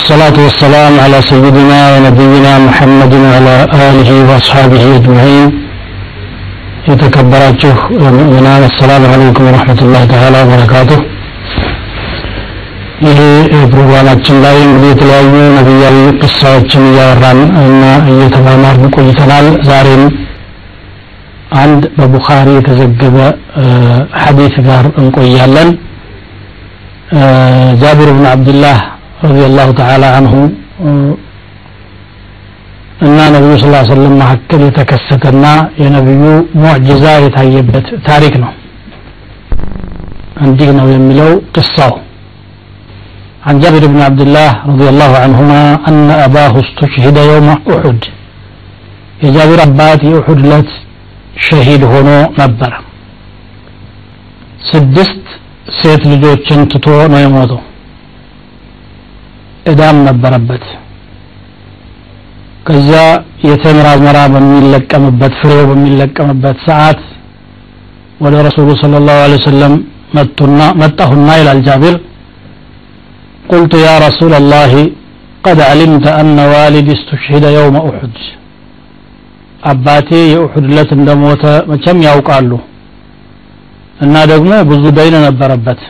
والصلاة والسلام على سيدنا ونبينا محمد وعلى آله وأصحابه أجمعين የተከበራችሁ ምእመናን አሰላሙ አለይኩም ወረሕመቱላህ ተዓላ ወበረካቱሁ ይህ ፕሮግራማችን ላይ እንግዲህ የተለያዩ ነቢያዊ ቅሳዎችን እያወራን እና እየተማማርን ቆይተናል ዛሬም አንድ በቡኻሪ የተዘገበ ሐዲስ ጋር እንቆያለን ጃቢር ብን አብድላህ ረዲየላሁ ተዓላ አንሁ እና ነቢዩ ስ ሰለም መካከል የተከሰተና የነቢዩ ሙዕጅዛ የታየበት ታሪክ ነው እንዲህ ነው የሚለው ቅሳው عن جابر بن عبد الله رضي الله عنهما أن أباه استشهد يوم أحد የጃቢር አባት የኡሑድ ለት ሸሂድ ሆኖ ነበረ ስድስት ሴት ልጆችን ትቶ ነው የሞተው እዳም ነበረበት ከዚያ የተምር አዝመራ በሚለቀምበት ፍሬው በሚለቀምበት ሰዓት ወደ ረሱሉ ስለ ላሁ ለ ወሰለም መጡና መጣሁና ይላል ጃቢር قلت يا رسول الله قد علمت أن والدي استشهد يوم أحد አባቴ የኡሑድ ለት እንደሞተ መቼም ያውቃሉ እና ደግሞ ብዙ ደይን ነበረበት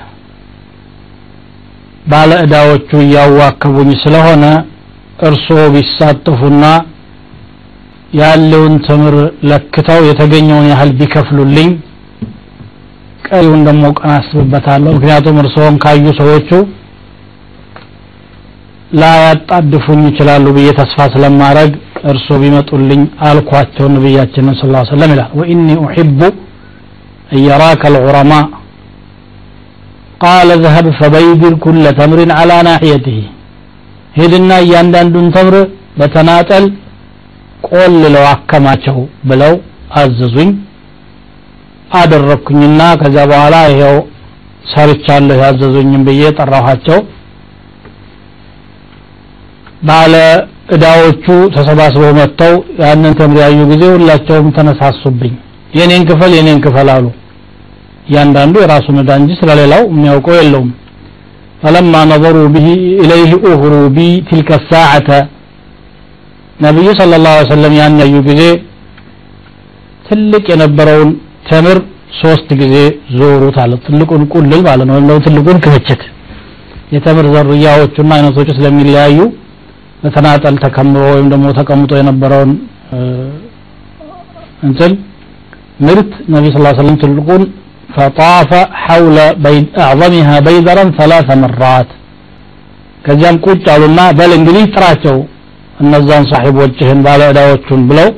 ባለ ዕዳዎቹ እያዋከቡኝ ስለሆነ እርስዎ ቢሳተፉና ያለውን ትምር ለክተው የተገኘውን ያህል ቢከፍሉልኝ ቀሪውን ደግሞ ቀን አስብበታለሁ። ምክንያቱም እርስዎም ካዩ ሰዎቹ ላያጣድፉኝ ይችላሉ ብዬ ተስፋ ስለማድረግ እርሶ ቢመጡልኝ አልኳቸው ነቢያችንን ስ ሰለም ይላል። ወኢኒ ኡሕቡ እየራከ ልዑረማ ቃለ ዘሀብ ፈበይድር ኩለ ተምሪን አላ ናሕየትህ ሄድና እያንዳንዱን ተምር በተናጠል ቆልለው አከማቸው ብለው አዘዙኝ። አደረግኩኝና ከዚያ በኋላ ይኸው ሰርቻለሁ ያዘዙኝም ብዬ ጠራኋቸው። ባለ እዳዎቹ ተሰባስበው መጥተው ያንን ተምር ያዩ ጊዜ ሁላቸውም ተነሳሱብኝ። የኔን ክፈል የኔን ክፈል አሉ እያንዳንዱ የራሱን እዳ እንጂ ስለሌላው የሚያውቀው የለውም። فلما نظروا إليه أغروا بي تلك الساعة ነቢዩ صلى الله عليه وسلم ያን ያዩ ጊዜ ትልቅ የነበረውን ተምር ሶስት ጊዜ ዞሩት አለ። ትልቁን ቁልል ማለት ነው ወይም ትልቁን ክምችት። የተምር ዘርያዎቹና አይነቶቹ ስለሚለያዩ በተናጠል ተከምሮ ወይም ደግሞ ተቀምጦ የነበረውን እንትን ምርት ነቢ ስ ሰለም ትልቁን ፈጣፈ ሐውለ አዕظምሃ በይደረን ሰላሰ መራት ከዚያም ቁጭ አሉና በል እንግዲህ ጥራቸው እነዛን ሳሒቦችህን ባለ ዕዳዎቹን ብለው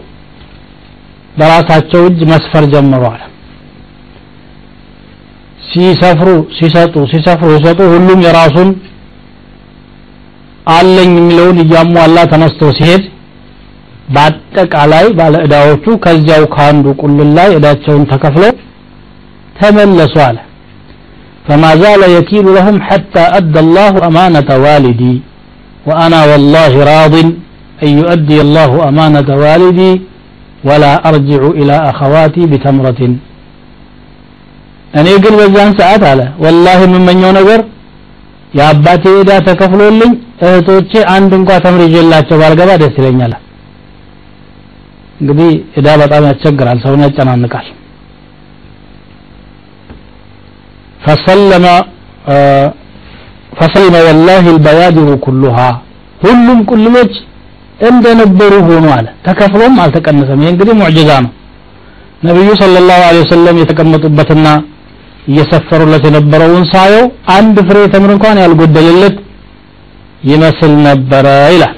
በራሳቸው እጅ መስፈር ጀምረዋል ሲሰፍሩ ሲሰጡ ሲሰፍሩ ሲሰጡ ሁሉም የራሱን አለኝ የሚለውን እያሟላ ተነስቶ ሲሄድ በአጠቃላይ ባለ ዕዳዎቹ ከዚያው ከአንዱ ቁልል ላይ ዕዳቸውን ተከፍለው ተመለሱ አለ فما زال يكيل لهم حتى أدى الله أمانة والدي وأنا والله راض أن يؤدي الله أمانة والدي ولا أرجع إلى أخواتي بتمرة እኔ ግን በዛን ሰዓት አለ ወላሂ የምመኘው ነገር የአባቴ ዕዳ ተከፍሎልኝ እህቶቼ አንድ እንኳ ተምር ይዤላቸው ባልገባ ደስ ይለኛል እንግዲህ ዕዳ በጣም ያስቸግራል ሰውን ያጨናንቃል ፈሰለመ ፈሰልመ ወላሂ ልበያድሩ ኩሉሃ ሁሉም ቁልሎች እንደነበሩ ሆኑ አለ ተከፍሎም አልተቀነሰም ይህ እንግዲህ ሙዕጅዛ ነው ነቢዩ ስለ ላሁ ወሰለም የተቀመጡበትና እየሰፈሩለት የነበረውን ሳየው አንድ ፍሬ ተምር እንኳን ያልጎደለለት ይመስል ነበረ ይላል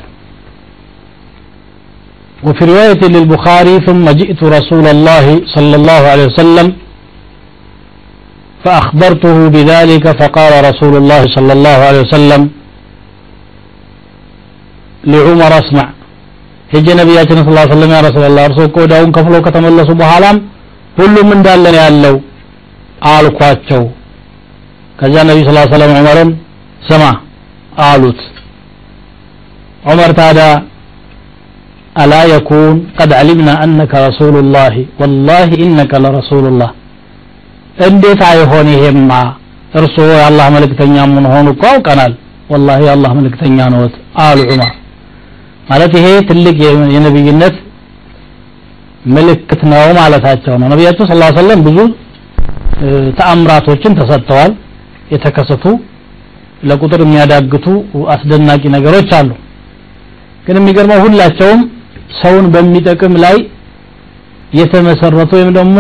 وفي رواية للبخاري ثم جئت رسول الله صلى الله عليه وسلم فأخبرته بذلك فقال رسول الله صلى الله عليه وسلم لعمر اسمع هج نبياتنا صلى الله عليه وسلم يا رسول الله رسول كوداون كفلو كتملسوا بحالام ሁሉም እንዳለን ያለው አልኳቸው ከዚያ ነቢ ስ ሰለም ዑመርን ስማ አሉት ዑመር ታዲያ አላ የኩን ቀድ ዓሊምና አነከ ረሱሉ ላህ ወላሂ ኢነከ ለረሱሉ ላህ እንዴት አይሆን ይሄማ? እርስዎ የአላህ መልእክተኛ ምን ሆኑ እኮ አውቀናል። ወላሂ የአላህ መልእክተኛ ነዎት አሉ ዑመር ማለት ይሄ ትልቅ የነብይነት ምልክት ነው ማለታቸው ነው። ነቢያችን ስለ ሰለም ብዙ ተአምራቶችን ተሰጥተዋል። የተከሰቱ ለቁጥር የሚያዳግቱ አስደናቂ ነገሮች አሉ። ግን የሚገርመው ሁላቸውም ሰውን በሚጠቅም ላይ የተመሰረቱ ወይም ደግሞ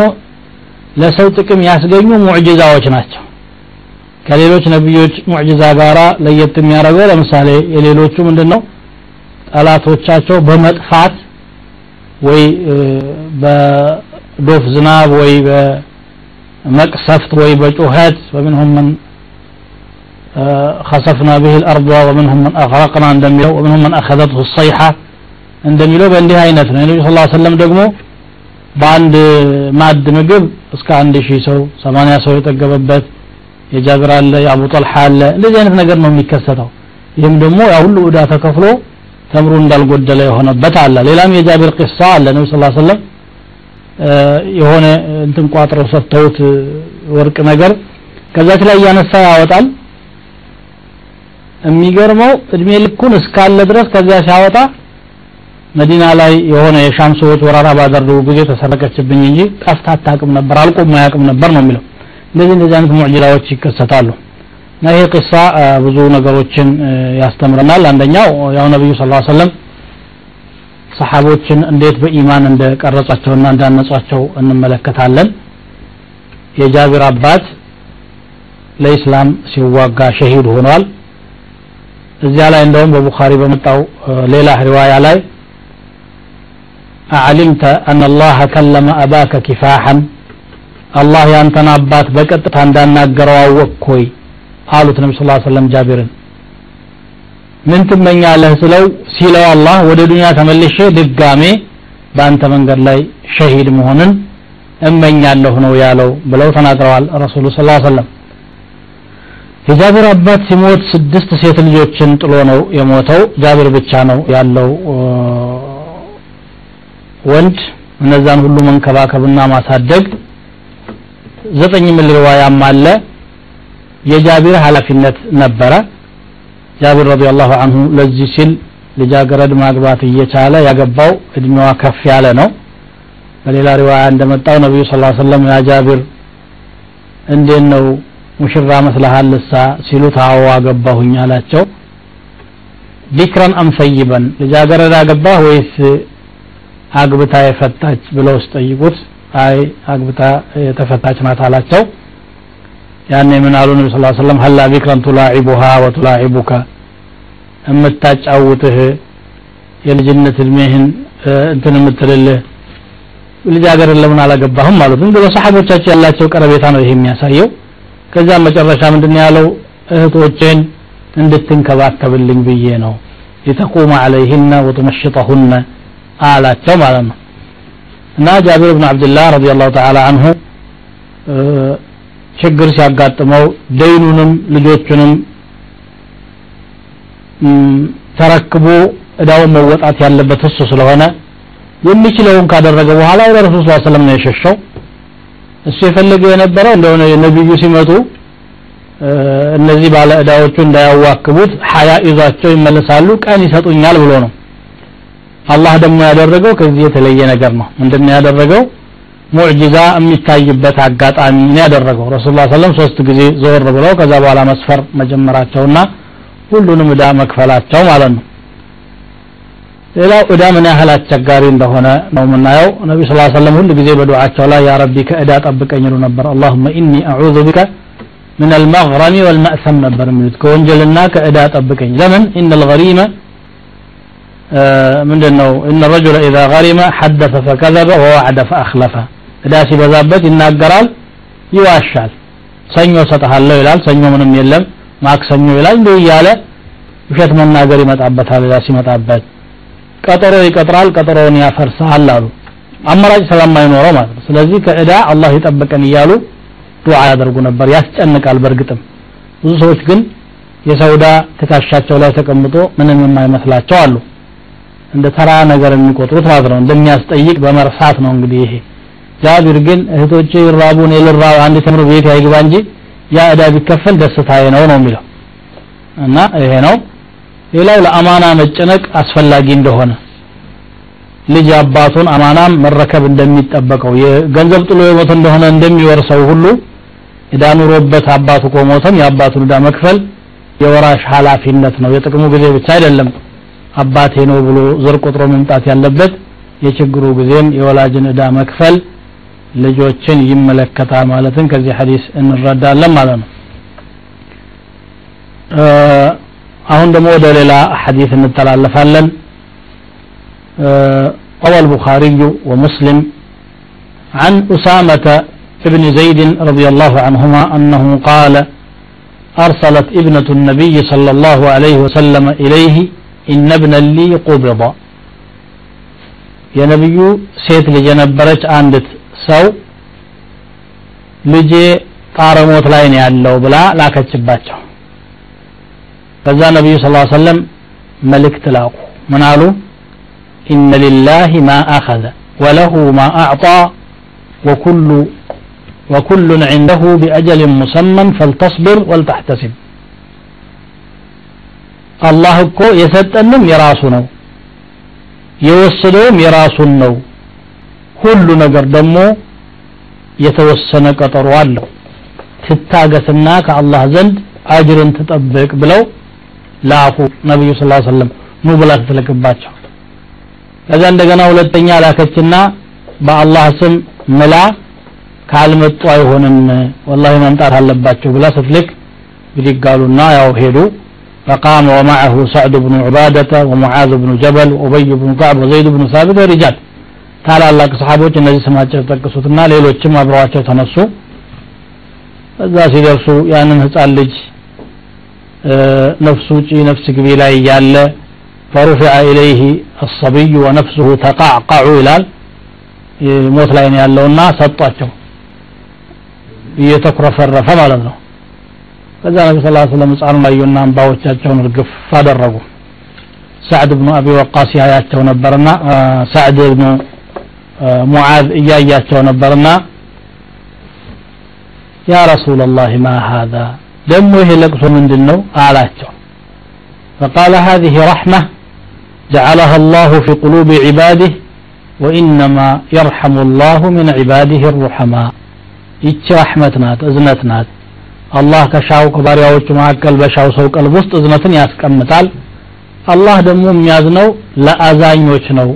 ለሰው ጥቅም ያስገኙ ሙዕጅዛዎች ናቸው ከሌሎች ነቢዮች ሙዕጅዛ ጋራ ለየት የሚያደርገው ለምሳሌ የሌሎቹ ምንድነው ጠላቶቻቸው በመጥፋት ወይ በዶፍ ዝናብ ወይ በመቅሰፍት ወይ በጩኸት ومنهم من خسفنا به الأرض ومنهم من أغرقنا እንደሚለው ومنهم من أخذته الصيحة እንደሚለው በእንዲህ አይነት ነው ነብዩ ሰለላሁ ዐለይሂ ወሰለም ደግሞ በአንድ ማድ ምግብ እስከ አንድ ሺህ ሰው ሰማንያ ሰው የጠገበበት የጃብር አለ የአቡ ጠልሓ አለ። እንደዚህ አይነት ነገር ነው የሚከሰተው። ይህም ደግሞ ያ ሁሉ ዕዳ ተከፍሎ ተምሩ እንዳልጎደለ የሆነበት አለ። ሌላም የጃብር ቂሳ አለ። ነቢ ስ ሰለም የሆነ እንትን ቋጥረው ሰጥተውት ወርቅ ነገር ከዛች ላይ እያነሳ ያወጣል። የሚገርመው እድሜ ልኩን እስካለ ድረስ ከዚያ ሲያወጣ መዲና ላይ የሆነ የሻም ሰዎች ወራራ ባደረጉ ጊዜ ተሰረቀችብኝ እንጂ ጠፍታ አታውቅም ነበር አልቆም አያውቅም ነበር ነው የሚለው። እንደዚህ እንደዚህ አይነት ሙዕጅዛዎች ይከሰታሉ። እና ይሄ ቅሳ ብዙ ነገሮችን ያስተምረናል። አንደኛው ያው ሰለላሁ ዐለይሂ ወሰለም ሰሓቦችን እንዴት በኢማን እንደቀረጿቸውና እንዳነጿቸው እንመለከታለን። የጃቢር አባት ለኢስላም ሲዋጋ ሸሂድ ሆኗል። እዚያ ላይ እንደውም በቡኻሪ በመጣው ሌላ ሪዋያ ላይ አዕሊምተ አን አላህ ከለመ አባከ ኪፋሐን። አላህ ያንተን አባት በቀጥታ እንዳናገረው አወቅኮይ አሉት ነቢ ስ ሰለም ጃቢርን። ምን ትመኛለህ ስለው ሲለው አላህ ወደ ዱንያ ተመልሼ ድጋሜ በአንተ መንገድ ላይ ሸሂድ መሆንን እመኛለሁ ነው ያለው ብለው ተናግረዋል ረሱሉ ስ ሰለም የጃቢር አባት ሲሞት ስድስት ሴት ልጆችን ጥሎ ነው የሞተው። ጃቢር ብቻ ነው ያለው ወንድ እነዛን ሁሉ መንከባከብና ማሳደግ። ዘጠኝ ሚል ሪዋያም አለ። የጃቢር ኃላፊነት ነበረ። ጃቢር ረዲየላሁ አንሁ ለዚህ ሲል ልጃገረድ ማግባት እየቻለ ያገባው እድሜዋ ከፍ ያለ ነው። በሌላ رواية እንደመጣው ነብዩ عليه وسلم يا ጃቢር እንዴት ነው ሙሽራ መስለሃል እሳ? ሲሉት አዎ አገባሁኝ አላቸው። بكرا أم ثيبا ልጃገረድ አገባህ ወይስ አግብታ የፈታች ብለው ሲጠይቁት አይ አግብታ የተፈታች ናት አላቸው። ያኔ ምን አሉ? ነቢ ስ ሰለም هلا بكرا تلاعبها وتلاعبك የምታጫውትህ የልጅነት እድሜህን እንትን የምትልልህ ልጃገረድ ለምን አላገባህም አሉት። እንግዲህ በሰሓቦቻቸው ያላቸው ቀረቤታ ነው ይሄ የሚያሳየው። ከዚያም መጨረሻ ምንድን ያለው? እህቶቼን እንድትንከባከብልኝ ብዬ ነው። ሊተቁመ አለይህነ ወቱመሽጠሁነ አላቸው ማለት ነው። እና ጃቢር ብን አብድላህ ረዲየላሁ ተዓላ አንሁ ችግር ሲያጋጥመው ደይኑንም ልጆቹንም ተረክቦ እዳውን መወጣት ያለበት እሱ ስለሆነ የሚችለውን ካደረገ በኋላ ወደ ረሱል ስ ሰለም ነው የሸሸው። እሱ የፈለገው የነበረው እንደሆነ ነቢዩ ሲመጡ እነዚህ ባለ እዳዎቹ እንዳያዋክቡት ሀያ ይዟቸው ይመለሳሉ ቀን ይሰጡኛል ብሎ ነው አላህ ደግሞ ያደረገው ከዚህ የተለየ ነገር ነው። ምንድነው ያደረገው? ሙዕጂዛ የሚታይበት አጋጣሚ ነው ያደረገው። ረሱል ሰለም ሶስት ጊዜ ዘወር ብለው ከዛ በኋላ መስፈር መጀመራቸውና ሁሉንም እዳ መክፈላቸው ማለት ነው። ሌላው እዳ ምን ያህል አስቸጋሪ እንደሆነ ነው የምናየው። ነቢ ስ ሰለም ሁሉ ጊዜ በዱዓቸው ላይ ያ ረቢ ከእዳ ጠብቀኝ ይሉ ነበር። አላሁመ ኢኒ አዑዙ ቢከ ምን አልመግረሚ ወልመእሰም ነበር የሚሉት። ከወንጀልና ከእዳ ጠብቀኝ። ለምን? ኢነ ልገሪመ ምንድን ነው እነ ረጁለ ኢዛ ገሪመ ሐደሰ ፈከዘበ ወዋዕደ ፈአክለፈ እዳ ሲበዛበት ይናገራል ይዋሻል። ሰኞ ሰጠሃለሁ ይላል ሰኞ ምንም የለም ማክሰኞ ይላል እንዲህ እያለ ውሸት መናገር ይመጣበታል እዳ ሲመጣበት። ቀጠሮ ይቀጥራል ቀጠሮውን ያፈርሳል አሉ። አማራጭ ስለማይኖረው ማለት ነው። ስለዚህ ከእዳ አላህ ይጠብቀን እያሉ ዱዓ ያደርጉ ነበር። ያስጨንቃል በእርግጥም። ብዙ ሰዎች ግን የሰውዳ ትከሻቸው ላይ ተቀምጦ ምንም የማይመስላቸው አሉ እንደ ተራ ነገር የሚቆጥሩት ማለት ነው። እንደሚያስጠይቅ በመርሳት ነው እንግዲህ ይሄ። ጃቢር ግን እህቶቼ ይራቡን የልራ አንድ ተምር ቤት አይግባ እንጂ ያ እዳ ቢከፈል ደስታዬ ነው ነው የሚለው። እና ይሄ ነው። ሌላው ለአማና መጨነቅ አስፈላጊ እንደሆነ። ልጅ አባቱን አማናም መረከብ እንደሚጠበቀው የገንዘብ ጥሎ የሞት እንደሆነ እንደሚወርሰው ሁሉ ዕዳ ኑሮበት አባቱ ከሞተም የአባቱን ዕዳ መክፈል የወራሽ ኃላፊነት ነው። የጥቅሙ ጊዜ ብቻ አይደለም አባቴ ነው ብሎ ዘር ቆጥሮ መምጣት ያለበት የችግሩ ጊዜም የወላጅን ዕዳ መክፈል ልጆችን ይመለከታል ማለትን ከዚህ ሐዲስ እንረዳለን ማለት ነው አሁን ደግሞ ወደ ሌላ ሐዲስ እንተላለፋለን روى البخاري ومسلم عن أسامة بن زيد رضي الله عنهما أنه قال أرسلت ابنة النبي صلى الله عليه وسلم إليه إن ابنا لي قبض يا نبي سيت لجنبرج عندت سو ልጄ ጣረ ሞት ላይ ነው ያለው ብላ ላከችባቸው ከዛ ነቢዩ ስ ሰለም መልእክት ላኩ ምን አሉ إن لله ما أخذ وله ما أعطى وكل وكل عنده بأجل مسمى فلتصبر ولتحتسب አላህ እኮ የሰጠንም የራሱ ነው። የወሰደውም የራሱን ነው። ሁሉ ነገር ደግሞ የተወሰነ ቀጠሮ አለው። ትታገስና ከአላህ ዘንድ አጅርን ትጠብቅ ብለው ላፉ ነብዩ ስ ሰለም ኑ ብላ ትልክባቸው ከዛ እንደገና ሁለተኛ ላከችና በአላህ ስም ምላ ካልመጡ አይሆንም ወላሂ መምጣት አለባቸው ብላ ስትልክ ብድግ ያው ሄዱ። فقام ومعه سعد بن عبادة ومعاذ بن جبل وأبي بن كعب وزيد بن ثابت ورجال ታላላቅ ሰሓቦች እነዚህ ስማቸው የተጠቀሱትና ሌሎችም አብረዋቸው ተነሱ እዛ ሲደርሱ ያንን ህፃን ልጅ ነፍሱ ውጪ ነፍስ ግቢ ላይ እያለ فرفع إليه الصبي ونفسه تقعقع ይላል ሞት ላይ ነው ያለውና ሰጧቸው እየተኩረፈረፈ ማለት ነው فجاءه صلى الله عليه وسلم صار ከዛ ينام ስላ ስለም ህፃኑ ላዩና አንባዎቻቸውን እርግፍ አደረጉ። ሳዕድ ብኑ አቢ ወቃስ سعد بن ሳዕድ ብኑ يا እያያቸው ነበርና يا رسول الله ما هذا ደሞ ይሄ ለቅሶ ምንድነው አላቸው። فقال هذه رحمة جعلها الله في قلوب عباده وإنما يرحم الله من عباده الرحماء إيش رحمتنا أزنتنات አላህ ከሻው ከባሪያዎቹ መካከል በሻው ሰው ቀልብ ውስጥ እዝነትን ያስቀምጣል አላህ ደግሞ የሚያዝነው ለአዛኞች ነው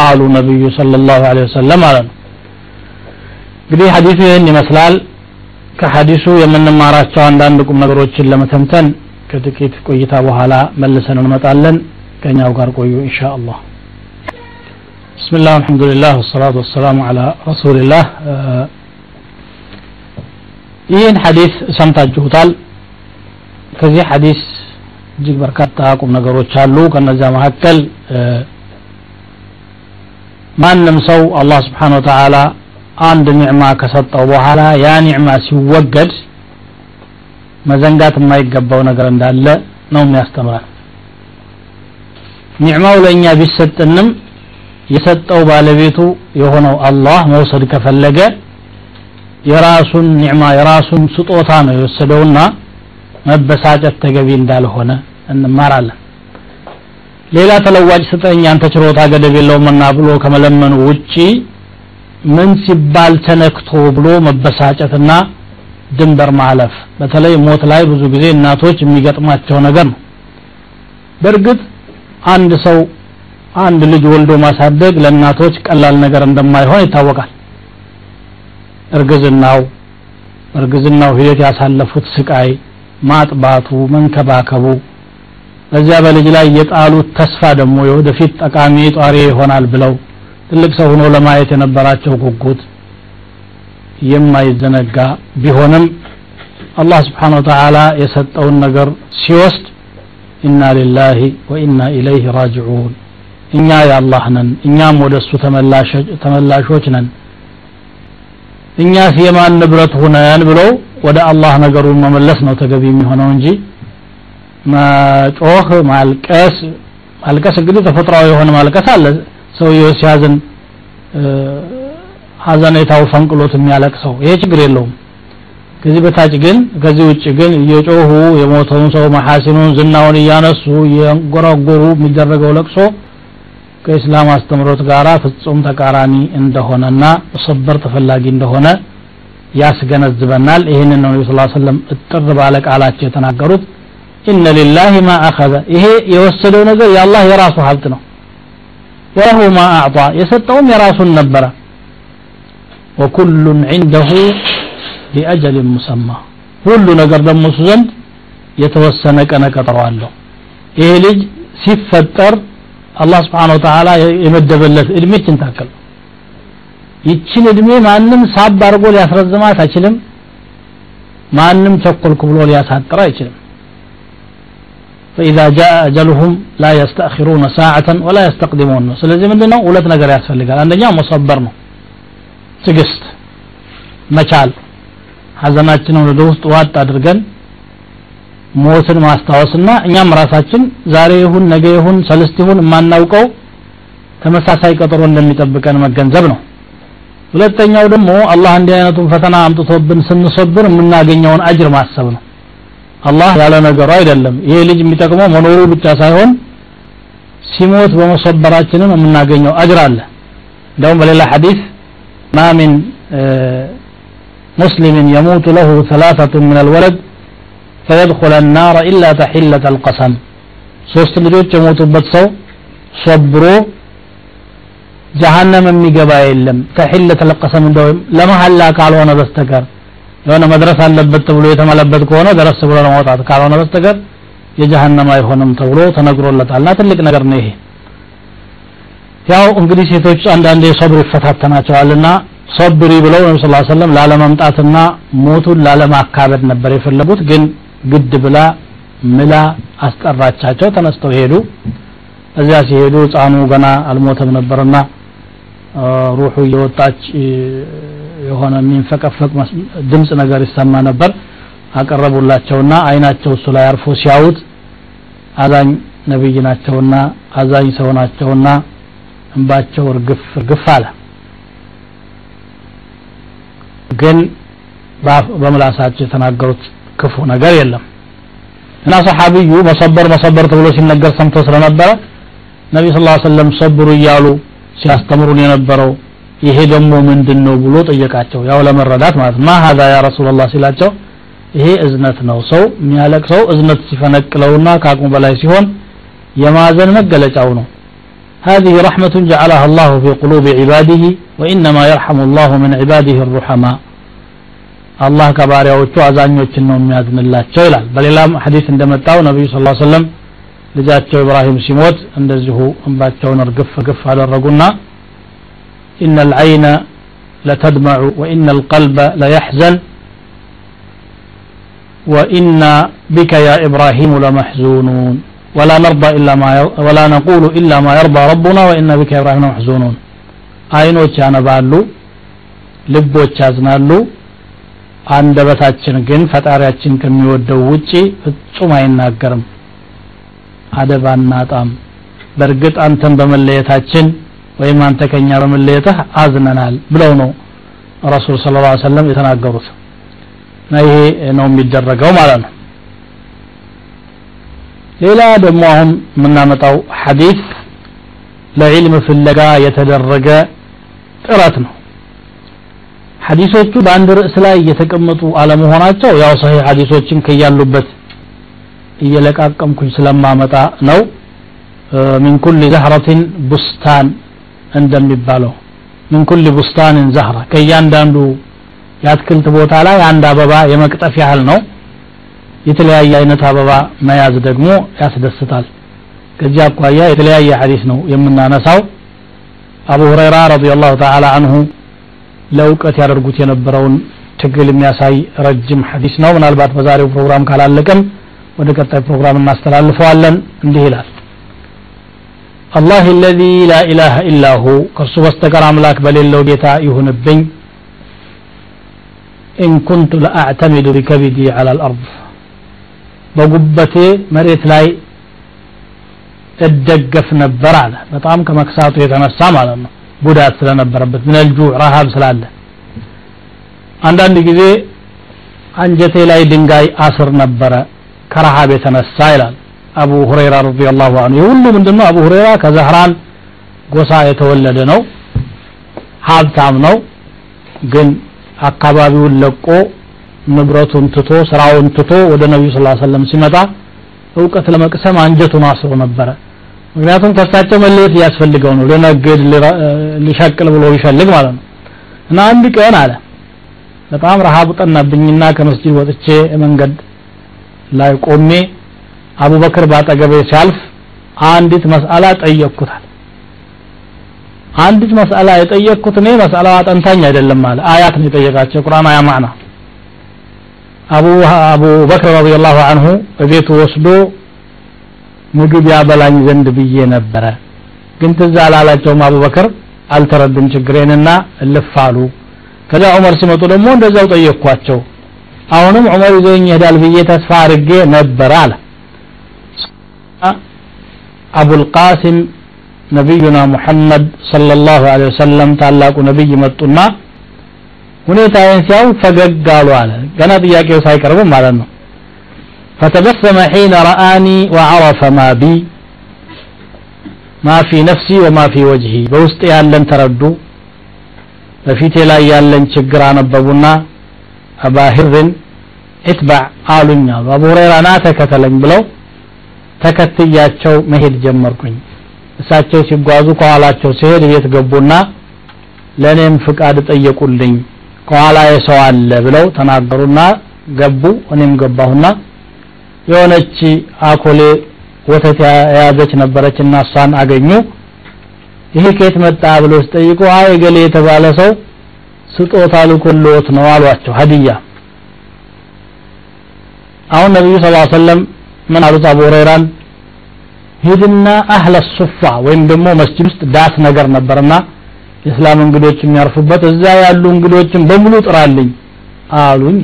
አሉ ነቢዩ ሰለላሁ ዐለይሂ ወሰለም ማለት ነው እንግዲህ ሐዲሱ ይህን ይመስላል ከሐዲሱ የምንማራቸው አንዳንድ ቁም ነገሮችን ለመተንተን ከጥቂት ቆይታ በኋላ መልሰን እንመጣለን ከኛው ጋር ቆዩ ኢንሻ አላህ بسم الله الحمد لله والصلاة والسلام على رسول الله ይህን ሐዲስ ሰምታችሁታል? ከዚህ ሐዲስ እጅግ በርካታ ቁም ነገሮች አሉ። ከነዚያ መካከል ማንም ሰው አላህ ስብሓን ወተዓላ አንድ ኒዕማ ከሰጠው በኋላ ያ ኒዕማ ሲወገድ መዘንጋት የማይገባው ነገር እንዳለ ነው የሚያስተምረን። ኒዕማው ለእኛ ቢሰጥንም የሰጠው ባለቤቱ የሆነው አላህ መውሰድ ከፈለገ የራሱን ኒዕማ የራሱን ስጦታ ነው የወሰደውና መበሳጨት ተገቢ እንዳልሆነ እንማራለን። ሌላ ተለዋጭ ስጠኝ አንተ ችሮታ ገደብ የለውምና ብሎ ከመለመኑ ውጪ ምን ሲባል ተነክቶ ብሎ መበሳጨትና ድንበር ማለፍ። በተለይ ሞት ላይ ብዙ ጊዜ እናቶች የሚገጥማቸው ነገር ነው። በእርግጥ አንድ ሰው አንድ ልጅ ወልዶ ማሳደግ ለእናቶች ቀላል ነገር እንደማይሆን ይታወቃል እርግዝናው እርግዝናው ሂደት ያሳለፉት ስቃይ ማጥባቱ መንከባከቡ በዚያ በልጅ ላይ የጣሉት ተስፋ ደግሞ የወደፊት ጠቃሚ ጧሪ ይሆናል ብለው ትልቅ ሰው ሆኖ ለማየት የነበራቸው ጉጉት የማይዘነጋ ቢሆንም አላህ ስብሓን ወተዓላ የሰጠውን ነገር ሲወስድ ኢና ሊላሂ ወኢና ኢለይህ ራጅዑን። እኛ የአላህ ነን እኛም ወደ እሱ ተመላሾች ነን እኛስ የማን ንብረት ሁነን ብለው ወደ አላህ ነገሩን መመለስ ነው ተገቢ የሚሆነው እንጂ መጮህ ማልቀስ ማልቀስ እንግዲህ ተፈጥሯዊ የሆነ ማልቀስ አለ። ሰውየው ሲያዝን ሀዘኔታው ፈንቅሎት የሚያለቅሰው ይሄ ችግር የለውም። ከዚህ በታች ግን ከዚህ ውጭ ግን እየጮሁ የሞተውን ሰው መሐሲኑን ዝናውን እያነሱ እየንጎራጎሩ የሚደረገው ለቅሶ ከእስላም አስተምሮት ጋር ፍጹም ተቃራኒ እንደሆነና ሰበር ተፈላጊ እንደሆነ ያስገነዝበናል። ይህንን ነው ነቢ ስ ሰለም እጥር ባለ ቃላቸው የተናገሩት። ኢነ ሊላህ ማ አኸዘ። ይሄ የወሰደው ነገር የአላህ የራሱ ሀብት ነው። ወለሁ ማ አዕጣ። የሰጠውም የራሱን ነበረ። ወኩሉን ዒንደሁ ቢአጀል ሙሰማ። ሁሉ ነገር ደግሞ እሱ ዘንድ የተወሰነ ቀነ ቀጠሮ አለው። ይሄ ልጅ ሲፈጠር አላህ ስብሓን ወተላ የመደበለት እድሜችን ታክል ይችን እድሜ ማንም ሳብ አድርጎ ሊያስረዝማት አይችልም ማንም ቸኮልኩ ብሎ ሊያሳጥር አይችልም فإذا جاء أجلهم لا يستأخرون ساعة ولا يستقدمون ስለዚህ ምንድነው ሁለት ነገር ያስፈልጋል አንደኛው መሰበር ነው ትግስት መቻል ሀዘናችንን ወደ ውስጥ ዋጥ አድርገን ሞትን ማስታወስና እኛም ራሳችን ዛሬ ይሁን ነገ ይሁን ሰልስት ይሁን የማናውቀው ተመሳሳይ ቀጠሮ እንደሚጠብቀን መገንዘብ ነው። ሁለተኛው ደግሞ አላህ እንዲህ አይነቱን ፈተና አምጥቶብን ስንሶብር የምናገኘውን አጅር ማሰብ ነው። አላህ ያለ ነገሩ አይደለም። ይሄ ልጅ የሚጠቅመው መኖሩ ብቻ ሳይሆን ሲሞት በመሰበራችንም የምናገኘው አጅር አለ። እንደውም በሌላ ሐዲስ ማ ሚን ሙስሊምን የሞቱ ለሁ ሰላሰቱን ምን አልወለድ ፈየድኹለ ናረ ኢላ ተሒለት አልቀሰም ሶስት ልጆች የሞቱበት ሰው ሶብሮ ጀሃነም የሚገባ የለም። ተሒለት አልቀሰም እንደው ለመሐላ ካልሆነ በስተቀር የሆነ መድረስ አለበት ተብሎ የተማለበት ከሆነ ደረስ ብሎ ለማውጣት ካልሆነ በስተቀር የጀሃነም አይሆንም ተብሎ ተነግሮለታልና ትልቅ ነገር ነው ይሄ። ያው እንግዲህ ሴቶች አንዳንዴ ሶብር ይፈታተናቸዋልና ሶብሪ ብለው ነብዩ ሰለላሁ ዐለይሂ ወሰለም ላለመምጣትና ሞቱን ላለማካበድ ነበር የፈለጉት። ግን ግድ ብላ ምላ አስጠራቻቸው ተነስተው ሄዱ። እዚያ ሲሄዱ ህፃኑ ገና አልሞተም ነበርና ሩሑ እየወጣች የሆነ የሚንፈቀፈቅ ድምፅ ነገር ይሰማ ነበር። አቀረቡላቸውና አይናቸው እሱ ላይ አርፎ ሲያዩት አዛኝ ነብይ ናቸውና አዛኝ ሰው ናቸውና እንባቸው እርግፍ እርግፍ አለ። ግን በምላሳቸው የተናገሩት ክፉ ነገር የለም እና ሰሓቢዩ መሰበር መሰበር ተብሎ ሲነገር ሰምተው ስለነበረ ነቢ ስ ሰለም ሰብሩ እያሉ ሲያስተምሩን የነበረው ይሄ ደግሞ ምንድን ነው ብሎ ጠየቃቸው ያው ለመረዳት ማለት ማ ሀዛ ያ ረሱላላህ ሲላቸው ይሄ እዝነት ነው ሰው የሚያለቅሰው እዝነት ሲፈነቅለውና ከአቅሙ በላይ ሲሆን የማዘን መገለጫው ነው هذه رحمة جعلها الله في قلوب عباده وإنما يرحم الله من عباده الرحماء الله ከባሪያዎቹ አዛኞችን ነው የሚያዝንላቸው ይላል በሌላም ሐዲስ እንደመጣው ነብዩ ሰለላሁ ዐለይሂ ወሰለም ልጃቸው ኢብራሂም ሲሞት እንደዚሁ እንባቸውን እርግፍ ግፍ አደረጉና إن العين لتدمع وإن القلب ليحزن وإن بك يا إبراهيم لمحزونون ولا نرضى إلا ما ي... ولا نقول إلا ما يرضى ربنا وإن بك يا إبراهيم لمحزونون አይኖች ያነባሉ ልቦች ያዝናሉ አንደበታችን ግን ፈጣሪያችን ከሚወደው ውጪ ፍጹም አይናገርም። አደብ አናጣም በእርግጥ አንተን በመለየታችን ወይም አንተ ከኛ በመለየትህ አዝነናል ብለው ነው ረሱል ስለ ላ ሰለም የተናገሩት። እና ይሄ ነው የሚደረገው ማለት ነው። ሌላ ደግሞ አሁን የምናመጣው ሐዲስ ለዕልም ፍለጋ የተደረገ ጥረት ነው ሐዲሶቹ በአንድ ርዕስ ላይ እየተቀመጡ አለመሆናቸው ያው ሰሂህ ሐዲሶችን ከያሉበት እየለቃቀምኩኝ ስለማመጣ ነው። ሚን ኩል ዘህረትን ቡስታን እንደሚባለው ምን ኩል ቡስታንን ዘህራ ከእያንዳንዱ የአትክልት ቦታ ላይ አንድ አበባ የመቅጠፍ ያህል ነው። የተለያየ አይነት አበባ መያዝ ደግሞ ያስደስታል። ከዚህ አኳያ የተለያየ ሐዲስ ነው የምናነሳው። አቡ ሁረይራ ረዲየላሁ ተዓላ አንሁ ለእውቀት ያደርጉት የነበረውን ትግል የሚያሳይ ረጅም ሐዲስ ነው። ምናልባት በዛሬው ፕሮግራም ካላለቀም ወደ ቀጣይ ፕሮግራም እናስተላልፈዋለን። እንዲህ ይላል። الله الذي لا إله إلا هو ከእርሱ በስተቀር አምላክ በሌለው ጌታ ይሁንብኝ። إن كنت لأعتمد بكبدي على الأرض በጉበቴ መሬት ላይ እደገፍ ነበር አለ። በጣም ከመክሳቱ የተነሳ ማለት ነው ጉዳት ስለነበረበት من الجوع ረሃብ ስላለ። አንዳንድ ጊዜ አንጀቴ ላይ ድንጋይ አስር ነበረ ከረሃብ የተነሳ ይላል አቡ ሁረይራ ረዲየላሁ ይህ ሁሉ ምንድነው? አቡ ሁረይራ ከዘህራን ጎሳ የተወለደ ነው ሀብታም ነው። ግን አካባቢውን ለቆ ንብረቱን ትቶ ስራውን ትቶ ወደ ነቢዩ ስ ሰለም ሲመጣ እውቀት ለመቅሰም አንጀቱን አስሮ ነበረ ምክንያቱም ከሳቸው መለየት እያስፈልገው ነው። ሊነግድ ሊሸቅል ብሎ ሊፈልግ ማለት ነው። እና አንድ ቀን አለ። በጣም ረሃቡ ጠናብኝና ከመስጂድ ወጥቼ መንገድ ላይ ቆሜ አቡበክር ባጠገቤ ሲያልፍ አንዲት መስአላ ጠየቅኩታል። አንዲት መስአላ የጠየቅኩት እኔ መስአላዋ አጠንታኝ አይደለም አለ። አያት ነው የጠየቃቸው። ቁርአን አያ ማዕና አቡ አቡ ረዲየላሁ ዐንሁ በቤቱ ወስዶ ምግብ ያበላኝ ዘንድ ብዬ ነበረ። ግን ትዝ አላላቸውም። አቡበክር አልተረዱም ችግሬንና እልፍ አሉ። ከዛ ዑመር ሲመጡ ደግሞ እንደዛው ጠየቅኳቸው። አሁንም ዑመር ይዞኝ ይሄዳል ብዬ ተስፋ አድርጌ ነበረ አለ። አቡልቃሲም ነቢዩና ሙሐመድ ሰለላሁ ዐለይሂ ወሰለም ታላቁ ነቢይ መጡና ሁኔታዬን ሲያው ፈገግ አሉ አለ። ገና ጥያቄው ሳይቀርብም ማለት ነው فتبسم حين رآني وعرف ما بي ما في نفسي وما في وجهي በውስጥ ያለን ተረዱ በፊቴ ላይ ያለን ችግር አነበቡና አባ ሂርን ኢትባዕ አሉኝ አሉ አቡ ሁረይራ ና ተከተለኝ ብለው ተከትያቸው መሄድ ጀመርኩኝ እሳቸው ሲጓዙ ከኋላቸው ሲሄድ ቤት ገቡና ለእኔም ፍቃድ ጠየቁልኝ ከኋላ የሰው አለ ብለው ተናገሩና ገቡ እኔም ገባሁና የሆነች አኮሌ ወተት የያዘች ነበረች እና እሷን አገኙ። ይሄ ከየት መጣ ብሎ ሲጠይቁ አይ ገሌ የተባለ ሰው ስጦታ ልኮልዎት ነው አሏቸው። ሀዲያ አሁን ነቢዩ ስ ሰለም ምን አሉት? አቡ ሁረይራን ሂድና አህለ ሱፋ ወይም ደግሞ መስጂድ ውስጥ ዳስ ነገር ነበርና የእስላም እንግዶች የሚያርፉበት እዛ ያሉ እንግዶችን በሙሉ ጥራልኝ አሉኝ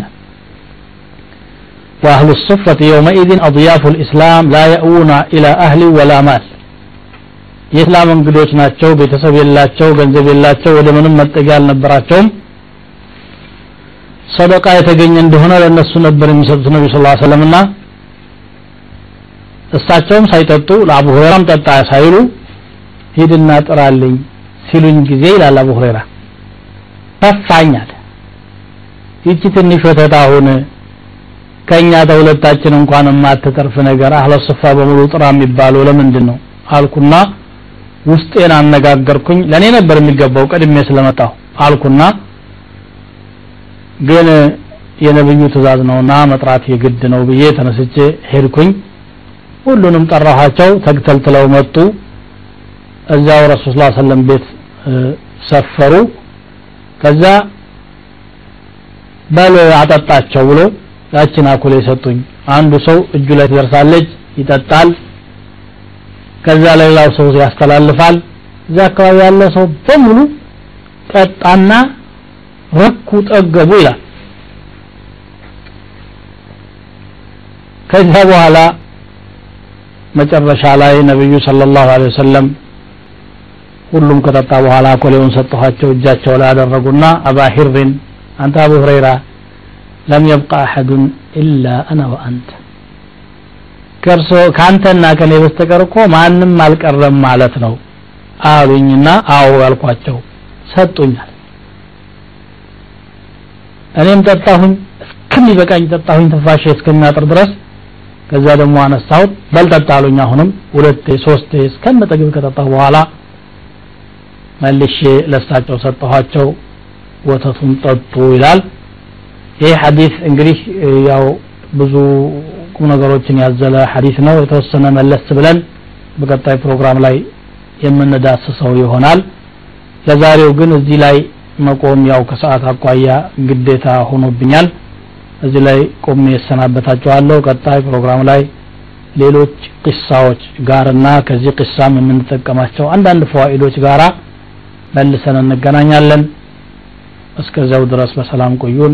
وأهل الصفة يومئذ أضياف الإسلام لا يأوون إلى أهل ولا مال የእስላም እንግዶች ናቸው ቤተሰብ የላቸው ገንዘብ የላቸው ወደ ምንም መጠጊያ አልነበራቸውም ሰደቃ የተገኘ እንደሆነ ለእነሱ ነበር የሚሰጡት ነቢ ስ ሰለም እና እሳቸውም ሳይጠጡ ለአቡ ሁረይራም ጠጣ ሳይሉ ሂድና ጥራልኝ ሲሉኝ ጊዜ ይላል አቡ ሁረይራ ከፋኛል ይቺ ትንሽ ወተት አሁን ከኛ ተሁለታችን እንኳን የማትተርፍ ነገር አህለ ሱፋ በሙሉ ጥራ የሚባለው ለምንድን ነው አልኩና ውስጤን አነጋገርኩኝ። ለእኔ ነበር የሚገባው ቀድሜ ስለመጣሁ አልኩና ግን የነብዩ ትእዛዝ ነውና መጥራት የግድ ነው ብዬ ተነስቼ ሄድኩኝ። ሁሉንም ጠራኋቸው ተግተልትለው መጡ። እዚያው ረሱል ስ ሰለም ቤት ሰፈሩ። ከዛ በል አጠጣቸው ብሎ ያችን አኩሌ ሰጡኝ አንዱ ሰው እጁ ላይ ትደርሳለች ይጠጣል ከዛ ሌላው ሰው ያስተላልፋል። እዛ አካባቢ ያለ ሰው በሙሉ ጠጣና ረኩ ጠገቡ ይላል። ከዚያ በኋላ መጨረሻ ላይ ነብዩ ሰለላሁ ዐለይሂ ወሰለም ሁሉም ከጠጣ በኋላ ኮሌውን ሰጠኋቸው እጃቸው ላይ አደረጉና አባ ሂርን አንተ አቡ ሁረይራ ለም የብቃ አሐዱን ኢላ አና ወአንተ ከእርሶ ከአንተና ከኔ በስተቀር እኮ ማንም አልቀረም ማለት ነው አሉኝና አዎ ያልኳቸው ሰጡኛል። እኔም ጠጣሁኝ እስከሚበቃኝ ጠጣሁኝ ትንፋሼ እስከሚያጥር ድረስ። ከዛ ደግሞ አነሳሁት በልጠጣ አሉኝ። አሁንም ሁለቴ ሶስቴ እስከምጠግብ ከጠጣሁ በኋላ መልሼ ለሳቸው ሰጠኋቸው። ወተቱን ጠጡ ይላል ይህ ሐዲስ እንግዲህ ያው ብዙ ቁም ነገሮችን ያዘለ ሐዲስ ነው። የተወሰነ መለስ ብለን በቀጣይ ፕሮግራም ላይ የምንዳስሰው ይሆናል። ለዛሬው ግን እዚህ ላይ መቆም ያው ከሰዓት አኳያ ግዴታ ሆኖብኛል። እዚህ ላይ ቆሜ እሰናበታችኋለሁ። ቀጣይ ፕሮግራም ላይ ሌሎች ቂሳዎች ጋርና ከዚህ ቂሳም የምንጠቀማቸው አንዳንድ ፈዋኢዶች ጋራ መልሰን እንገናኛለን። እስከዚያው ድረስ በሰላም ቆዩን